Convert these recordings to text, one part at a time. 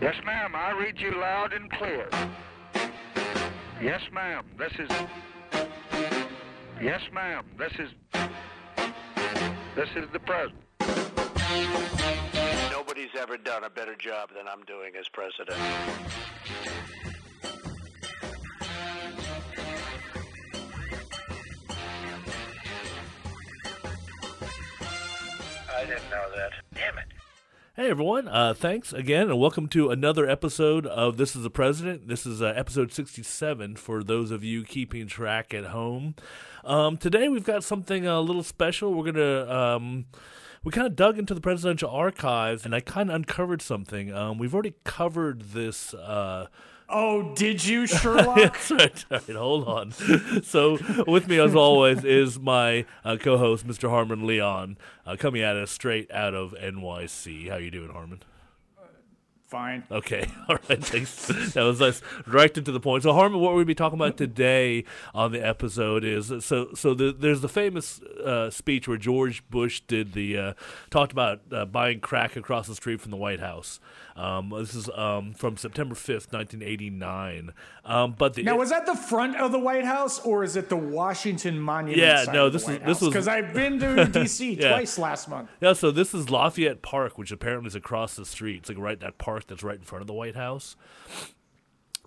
Yes, ma'am. I read you loud and clear. Yes, ma'am. This is. Yes, ma'am. This is. This is the president. Nobody's ever done a better job than I'm doing as president. I didn't know that. Damn it. Hey everyone, uh, thanks again, and welcome to another episode of This is the President. This is uh, episode 67 for those of you keeping track at home. Um, today we've got something a little special. We're going to. Um, we kind of dug into the presidential archives, and I kind of uncovered something. Um, we've already covered this. Uh, Oh, did you, Sherlock? That's right. Hold on. So, with me as always is my uh, co-host, Mr. Harmon Leon, uh, coming at us straight out of NYC. How you doing, Harmon? Fine. Okay, all right. Thanks. That was us directed to the point. So, Harmon, what we're going to be talking about today on the episode is so. So the, there's the famous uh, speech where George Bush did the uh, talked about uh, buying crack across the street from the White House. Um, this is um, from September 5th, 1989. Um, but the Now, was that the front of the White House or is it the Washington Monument? Yeah, no, this is- this was- because I've been to D.C. Yeah. twice last month. Yeah, so this is Lafayette Park, which apparently is across the street. It's like right that park that's right in front of the White House.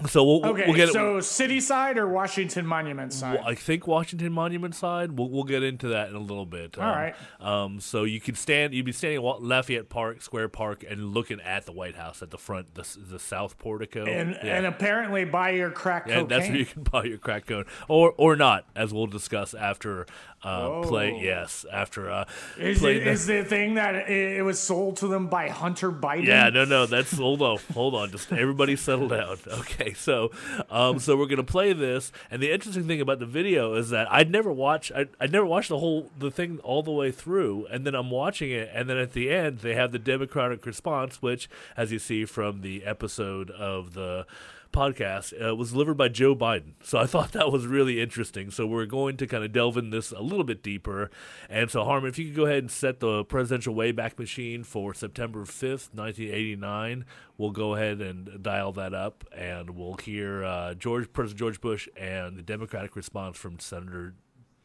So we'll, Okay, we'll get so city side or Washington Monument side? I think Washington Monument side. We'll we'll get into that in a little bit. All um, right. Um, so you could stand. You'd be standing at Lafayette Park, Square Park, and looking at the White House at the front, the the south portico. and yeah. and apparently buy your crack Yeah, cocaine. that's where you can buy your crack cone, or or not, as we'll discuss after uh, play. Yes, after uh, is, it, the- is the thing that it, it was sold to them by Hunter Biden? Yeah, no, no, that's hold on, hold on, just everybody settle down. Okay, so, um, so we're gonna play this, and the interesting thing about the video is that I'd never watched, I I'd never watched the whole the thing all the way through, and then I'm watching it, and then at the end they have the Democratic response, which, as you see from the episode of the podcast uh, was delivered by Joe Biden. So I thought that was really interesting. So we're going to kind of delve in this a little bit deeper. And so Harmon, if you could go ahead and set the presidential wayback machine for September 5th, 1989, we'll go ahead and dial that up and we'll hear uh, George President George Bush and the Democratic response from Senator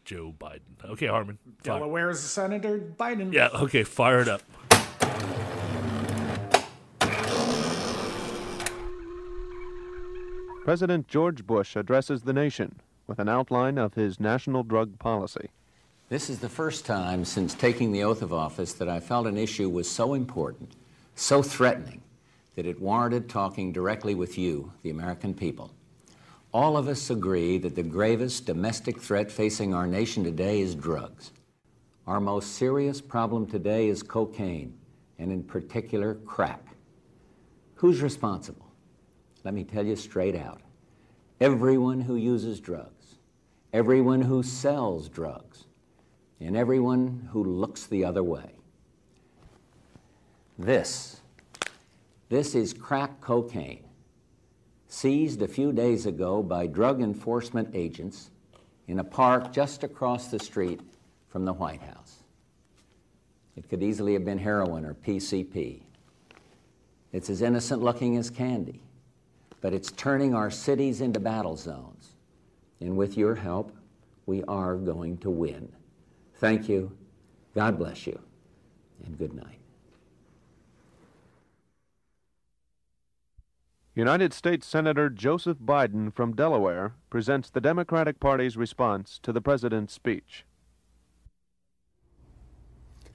Joe Biden. Okay, Harmon. fire- Delaware's Senator Biden. Yeah, okay, fire it up. President George Bush addresses the nation with an outline of his national drug policy. This is the first time since taking the oath of office that I felt an issue was so important, so threatening, that it warranted talking directly with you, the American people. All of us agree that the gravest domestic threat facing our nation today is drugs. Our most serious problem today is cocaine, and in particular, crack. Who's responsible? Let me tell you straight out everyone who uses drugs, everyone who sells drugs, and everyone who looks the other way. This, this is crack cocaine, seized a few days ago by drug enforcement agents in a park just across the street from the White House. It could easily have been heroin or PCP. It's as innocent looking as candy, but it's turning our cities into battle zones. And with your help, we are going to win. Thank you. God bless you. And good night. United States Senator Joseph Biden from Delaware presents the Democratic Party's response to the president's speech.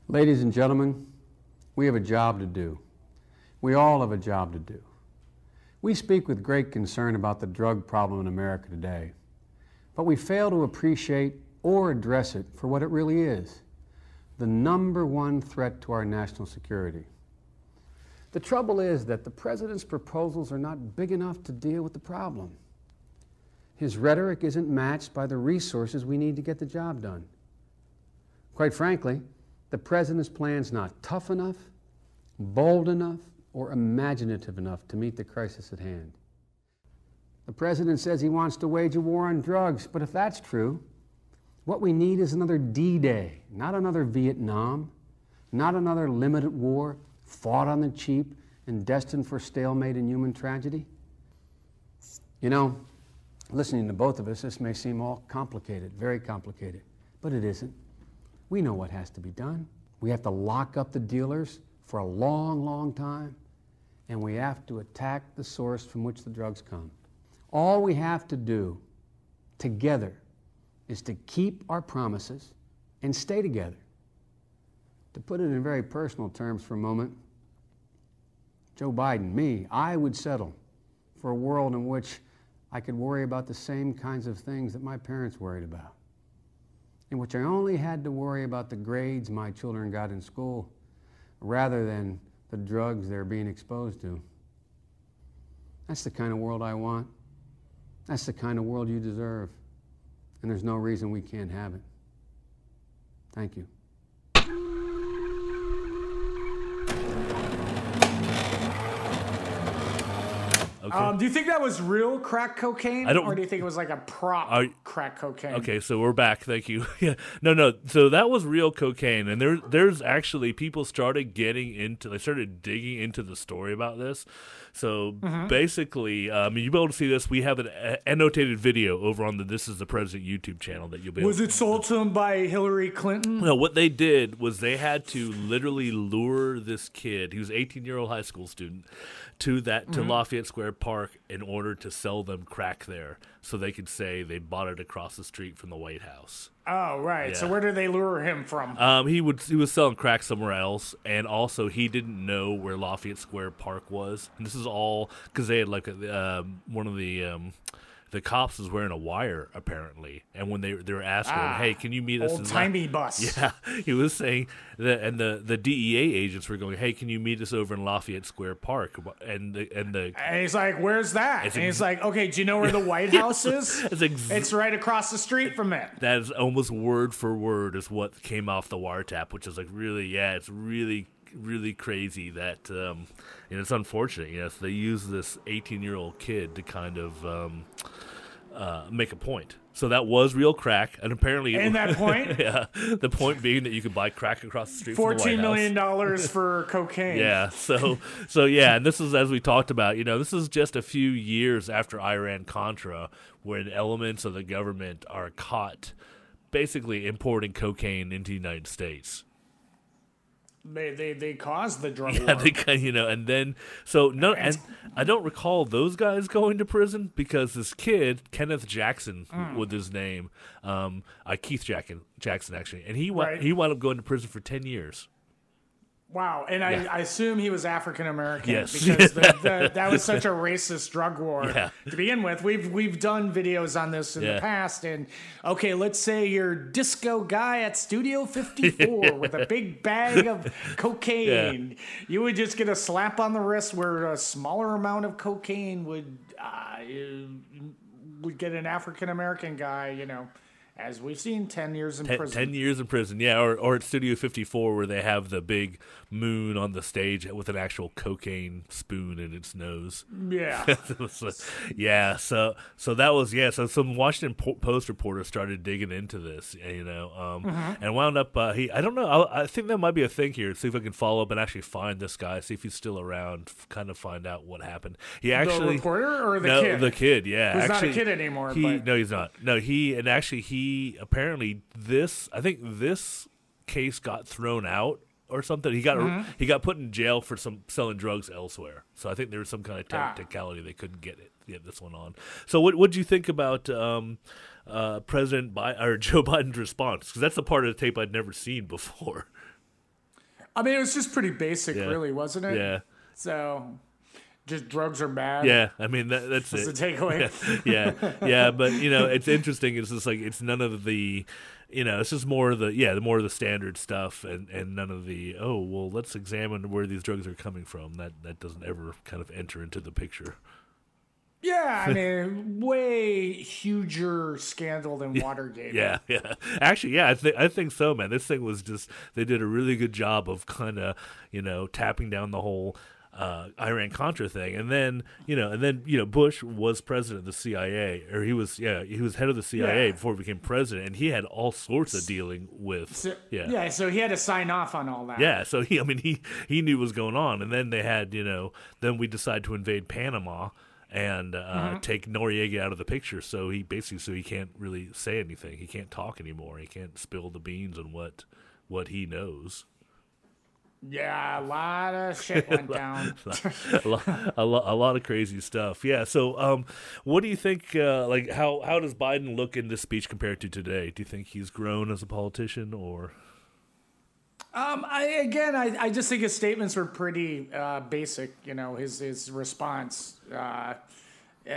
Ladies and gentlemen, we have a job to do. We all have a job to do. We speak with great concern about the drug problem in America today, but we fail to appreciate or address it for what it really is the number one threat to our national security. The trouble is that the President's proposals are not big enough to deal with the problem. His rhetoric isn't matched by the resources we need to get the job done. Quite frankly, the President's plan's not tough enough, bold enough, or imaginative enough to meet the crisis at hand. The President says he wants to wage a war on drugs, but if that's true, what we need is another D Day, not another Vietnam, not another limited war fought on the cheap and destined for stalemate and human tragedy? You know, listening to both of us, this may seem all complicated, very complicated, but it isn't. We know what has to be done. We have to lock up the dealers for a long, long time, and we have to attack the source from which the drugs come. All we have to do together is to keep our promises and stay together. To put it in very personal terms for a moment, Joe Biden, me, I would settle for a world in which I could worry about the same kinds of things that my parents worried about, in which I only had to worry about the grades my children got in school rather than the drugs they're being exposed to. That's the kind of world I want. That's the kind of world you deserve. And there's no reason we can't have it. Thank you. Okay. Um, do you think that was real crack cocaine, I don't- or do you think it was like a prop Are- crack cocaine? Okay, so we're back. Thank you. yeah, no, no. So that was real cocaine, and there, there's actually people started getting into. They started digging into the story about this. So Mm-hmm. basically, um, you'll be able to see this. We have an annotated video over on the "This Is the President" YouTube channel that you'll be. Was it sold to him by Hillary Clinton? No, what they did was they had to literally lure this kid, he was an 18 year old high school student, to that to Lafayette Square Park in order to sell them crack there, so they could say they bought it across the street from the White House. Oh, right. So where did they lure him from? Um, he would he was selling crack somewhere else, and also he didn't know where Lafayette Square Park was. And this is all because they had like a, um, one of the um, the cops was wearing a wire apparently, and when they they were asking, him, Ah, "Hey, can you meet us?" in Old La-" timey bus. Yeah, he was saying that, and the the DEA agents were going, "Hey, can you meet us over in Lafayette Square Park?" And the and the And he's like, "Where's that?" And he's like, "Okay, do you know where the White House is? It's ex- it's right across the street from it." that is almost word for word is what came off the wiretap, which is like really, yeah, it's really, really crazy that, um, and it's unfortunate. Yes, they use this 18 year old kid to kind of um, uh, make a point. So that was real crack, and apparently, And that point, yeah, the point being that you could buy crack across the street. the fourteen House. million dollars for cocaine. Yeah. So so yeah, and this is as we talked about. You know, this is just a few years after Iran Contra, when elements of the government are caught basically importing cocaine into the United States. They they they caused the drug Yeah, war. they you know, and then so no, and I don't recall those guys going to prison because this kid Kenneth Jackson Mm. with his name, um, uh, Keith Jackson Jackson actually, and he went Right. he wound up going to prison for ten years. Wow, and I, I assume he was African American Yes. because the, the, that was such a racist drug war Yeah. to begin with. We've we've done videos on this in Yeah. the past, and okay, let's say you're disco guy at Studio 54 with a big bag of cocaine. You would just get a slap on the wrist where a smaller amount of cocaine would uh, would get an African American guy, you know. As we've seen, ten years in Ten, prison. 10 years in prison, yeah, or, or at Studio 54 where they have the big moon on the stage with an actual cocaine spoon in its nose. Yeah. So, yeah, so so that was yeah. So some Washington Post reporters started digging into this, you know, um, Mm-hmm. and wound up. Uh, he I don't know. I, I think that might be a thing here. See if I can follow up and actually find this guy. See if he's still around. f- Kind of find out what happened. He actually reporter or the no, kid? the kid. Yeah, Who's not a kid anymore, He, but- no, he's not. No, he and actually he apparently this. I think this case got thrown out or something. He got Mm-hmm. he got put in jail for some selling drugs elsewhere. So I think there was some kind of Ah. technicality they couldn't get it get this one on. So what what do you think about um, uh, President Biden or Joe Biden's response? Because that's the part of the tape I'd never seen before. I mean, it was just pretty basic, Yeah. really, wasn't it? Yeah. So, just drugs are bad. Yeah, I mean that, that's That's it. the takeaway. yeah, yeah, but you know, it's interesting. It's just like it's none of the, you know, it's just more of the yeah, the more of the standard stuff, and and none of the oh well, let's examine where these drugs are coming from. That that doesn't ever kind of enter into the picture. Yeah, I mean, way huger scandal than Watergate. Yeah, yeah. Actually, yeah, I think I think so, man. This thing was just they did a really good job of kind of you know tapping down the whole uh, Iran Contra thing, and then you know, and then you know, Bush was president of the CIA, or he was yeah, he was head of the CIA Yeah. before he became president, and he had all sorts of dealing with So, yeah. yeah, so he had to sign off on all that. Yeah, so he, I mean, he he knew what was going on, and then they had, you know, then we decided to invade Panama and uh, Mm-hmm. take Noriega out of the picture. So he basically, so he can't really say anything. He can't talk anymore. He can't spill the beans on what what he knows. Yeah, a lot of shit went down. a, lot, a, lot, a lot of crazy stuff. Yeah. So, um, what do you think? Uh, like, how how does Biden look in this speech compared to today? Do you think he's grown as a politician, or Um, I again, I, I just think his statements were pretty uh, basic. You know, his his response. Uh, uh,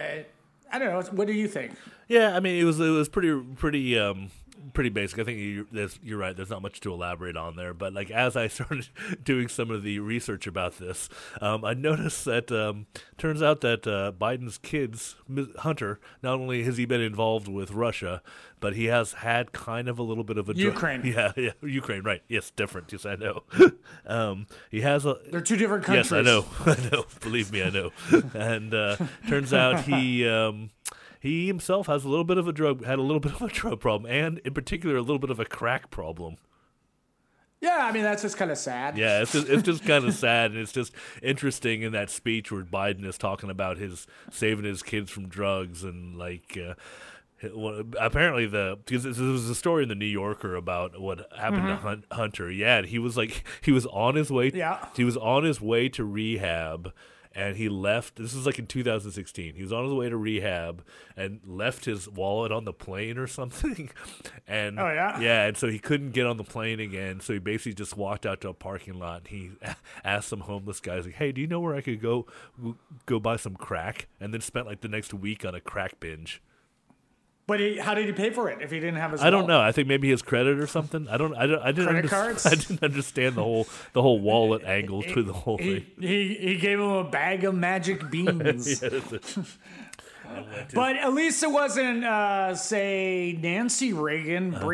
I don't know. What do you think? Yeah, I mean, it was it was pretty pretty um pretty basic. I think you, there's, you're right. There's not much to elaborate on there. But like as I started doing some of the research about this, um, I noticed that um, turns out that uh, Biden's kids, Hunter, not only has he been involved with Russia, but he has had kind of a little bit of a dr- Ukraine. yeah, yeah, Ukraine. Right? Yes, different. Yes, I know. um, he has a They're two different countries. Yes, I know. I know. Believe me, I know. and uh, turns out he um, he himself has a little bit of a drug had a little bit of a drug problem, and in particular a little bit of a crack problem. Yeah, I mean that's just kind of sad. Yeah, it's just, it's just kind of sad, and it's just interesting in that speech where Biden is talking about his saving his kids from drugs and like. Uh, well, apparently the because this was a story in the New Yorker about what happened to Hun- Hunter. Yeah, and he was like he was on his way. Yeah. he was on his way to rehab, and he left. This is like in 2016. He was on his way to rehab and left his wallet on the plane or something. And Oh, yeah? yeah, and so he couldn't get on the plane again. So he basically just walked out to a parking lot. And he asked some homeless guys like, "Hey, do you know where I could go go buy some crack?" And then spent like the next week on a crack binge. But he, how did he pay for it if he didn't have his? I don't wallet? know. I think maybe his credit or something. I don't. I don't. I didn't. Credit cards? I didn't understand the whole the whole wallet angle to the whole He, thing. he he gave him a bag of magic beans. But at least it wasn't, uh, say, Nancy Reagan Uh-huh.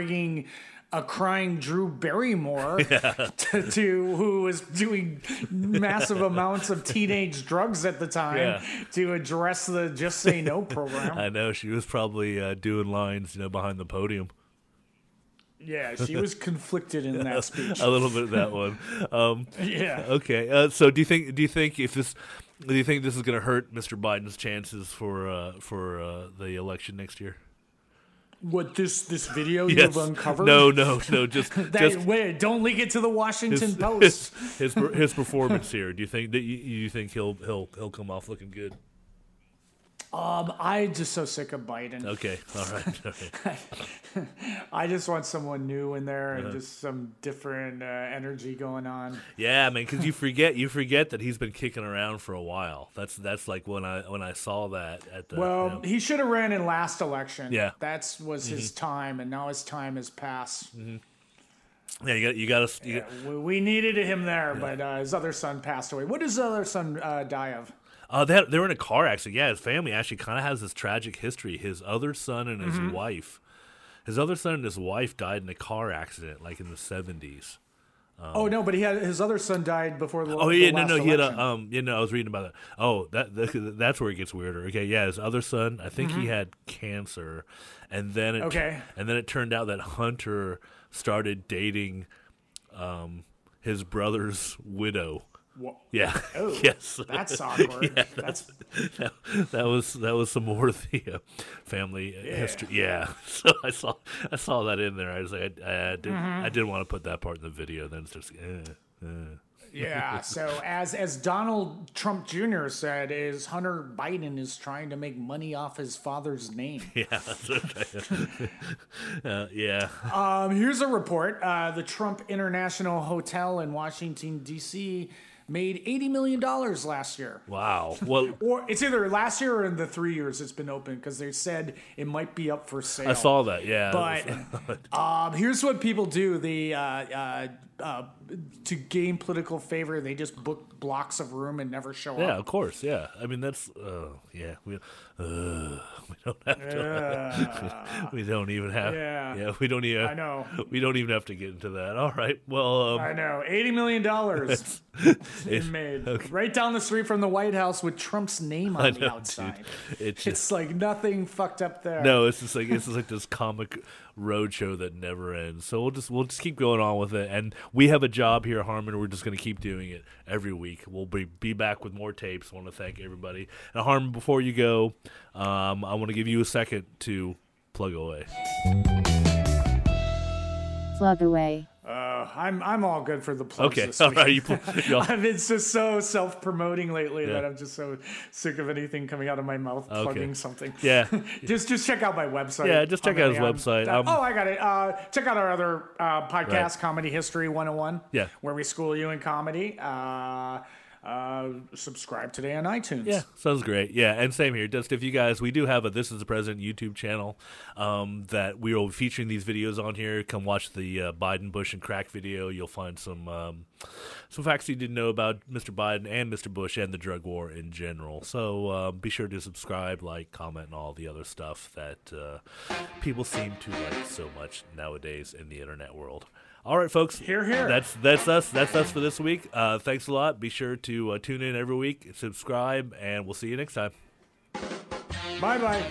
A crying Drew Barrymore to, to who was doing massive amounts of teenage drugs at the time Yeah. to address the Just Say No program. I know she was probably uh, doing lines, you know, behind the podium. yeah, she was conflicted in that speech. A little bit of that one. Um, Yeah. okay. Uh, so do you think? Do you think if this? Do you think this is going to hurt Mr. Biden's chances for uh, for uh, the election next year? What this this video Yes. you've uncovered? No, no, no. Just That, just wait, don't leak it to the Washington his, Post. his, his his performance here. Do you think that you, you think he'll he'll he'll come off looking good? Um, I'm just so sick of Biden. Okay. All right. All right. I just want someone new in there Uh-huh. and just some different uh, energy going on. Yeah, I mean, because you forget you forget that he's been kicking around for a while. That's that's like when I when I saw that at the Well, you know- he should have ran in last election. Yeah. Mm-hmm. That's was his time, and now his time has passed. yeah you got you got to got, We, we needed him there, but uh, his other son passed away. What does his other son uh, die of? Uh, they had, they were in a car accident. Yeah, his family actually kind of has this tragic history. His other son and his Mm-hmm. wife, his other son and his wife died in a car accident like in the seventies. oh no, but he had his other son died before the. Oh the yeah, no, last no, he had a um, you know, I was reading about that. Oh, that, that that's where it gets weirder. Okay, yeah, his other son, I think he had cancer, and then it, Mm-hmm. Okay. and then it turned out that Hunter started dating, um, his brother's widow. Wha- Yeah, Oh, yes, That's awkward. Yeah, that's that, that was that was some more of the uh, family history. Yeah, so I saw I saw that in there. I was like, I, I, did, Mm-hmm. I didn't want to put that part in the video. Then it's just, eh, eh. Yeah. So as as Donald Trump Jr. said, is Hunter Biden is trying to make money off his father's name. yeah, uh, yeah. Um, here's a report: uh, the Trump International Hotel in Washington D.C. made eighty million dollars last year. Wow. Well, Or it's either last year or in the three years it's been open because they said it might be up for sale. I saw that. Yeah. But um, here's what people do: the uh, uh, uh, to gain political favor, they just book blocks of room and never show Yeah, up. Yeah, of course. Yeah, I mean that's uh, yeah. We uh, we don't have to. we don't even have. Yeah. we don't even. I know. We don't even have to get into that. All right. Well, um, I know, eighty million dollars it- made right down the street from the White House with Trump's name on I the outside. dude. It just It's like nothing fucked up there. no. It's just like it's just like this comic road show that never ends. So we'll just we'll just keep going on with it, and we have a job here, Harmon. We're just going to keep doing it every week. We'll be be back with more tapes. want to thank everybody. And Harmon, before you go, um, I want to give you a second to plug away. Plug away. Uh, I'm I'm all good for the plugs Okay, this week. right. You, pl- you I've been just so self promoting lately Yeah. that I'm just so sick of anything coming out of my mouth Okay. plugging something. Yeah. just just check out my website. Yeah, just check out his Already on- website. uh, Um, oh, I got it. Uh, check out our other uh, podcast, Right. Comedy History 101. Yeah. Where we school you in comedy. Uh, subscribe today on iTunes. Yeah, sounds great. Yeah, and same here. Just if you guys, we do have a This Is the President YouTube channel um, that we are featuring these videos on here. Come watch the uh, Biden, Bush, and Crack video. You'll find some um, some facts you didn't know about Mr. Biden and Mr. Bush and the drug war in general. So uh, be sure to subscribe, like, comment, and all the other stuff that uh, people seem to like so much nowadays in the internet world. All right, folks. Here, here. That's that's us. That's us for this week. Uh, thanks a lot. Be sure to uh, tune in every week, subscribe, and we'll see you next time. Bye bye.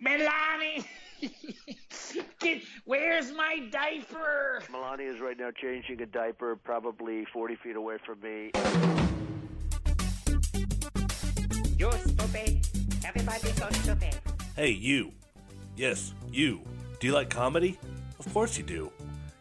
Melanie! Get, where's my diaper? Melania is right now changing a diaper, probably 40 feet away from me. You're stupid. Everybody's so stupid. Hey, you. Yes, you. Do you like comedy? Of course you do.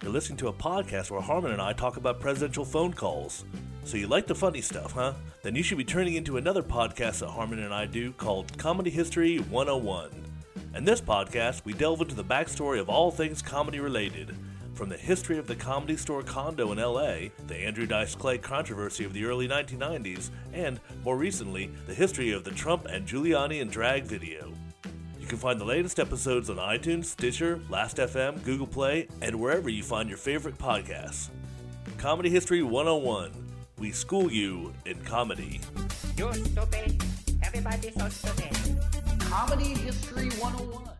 You're listening to a podcast where Harmon and I talk about presidential phone calls. So you like the funny stuff, huh? Then you should be turning into another podcast that Harmon and I do called Comedy History 101. In this podcast, we delve into the backstory of all things comedy related. From the history of the comedy store condo in LA, the Andrew Dice Clay controversy of the early 1990s, and, more recently, the history of the Trump and Giuliani and drag video. You can find the latest episodes on iTunes, Stitcher, Last.fm, Google Play, and wherever you find your favorite podcasts. Comedy History 101. We school you in comedy. You're stupid. Everybody's so stupid. Comedy History 101.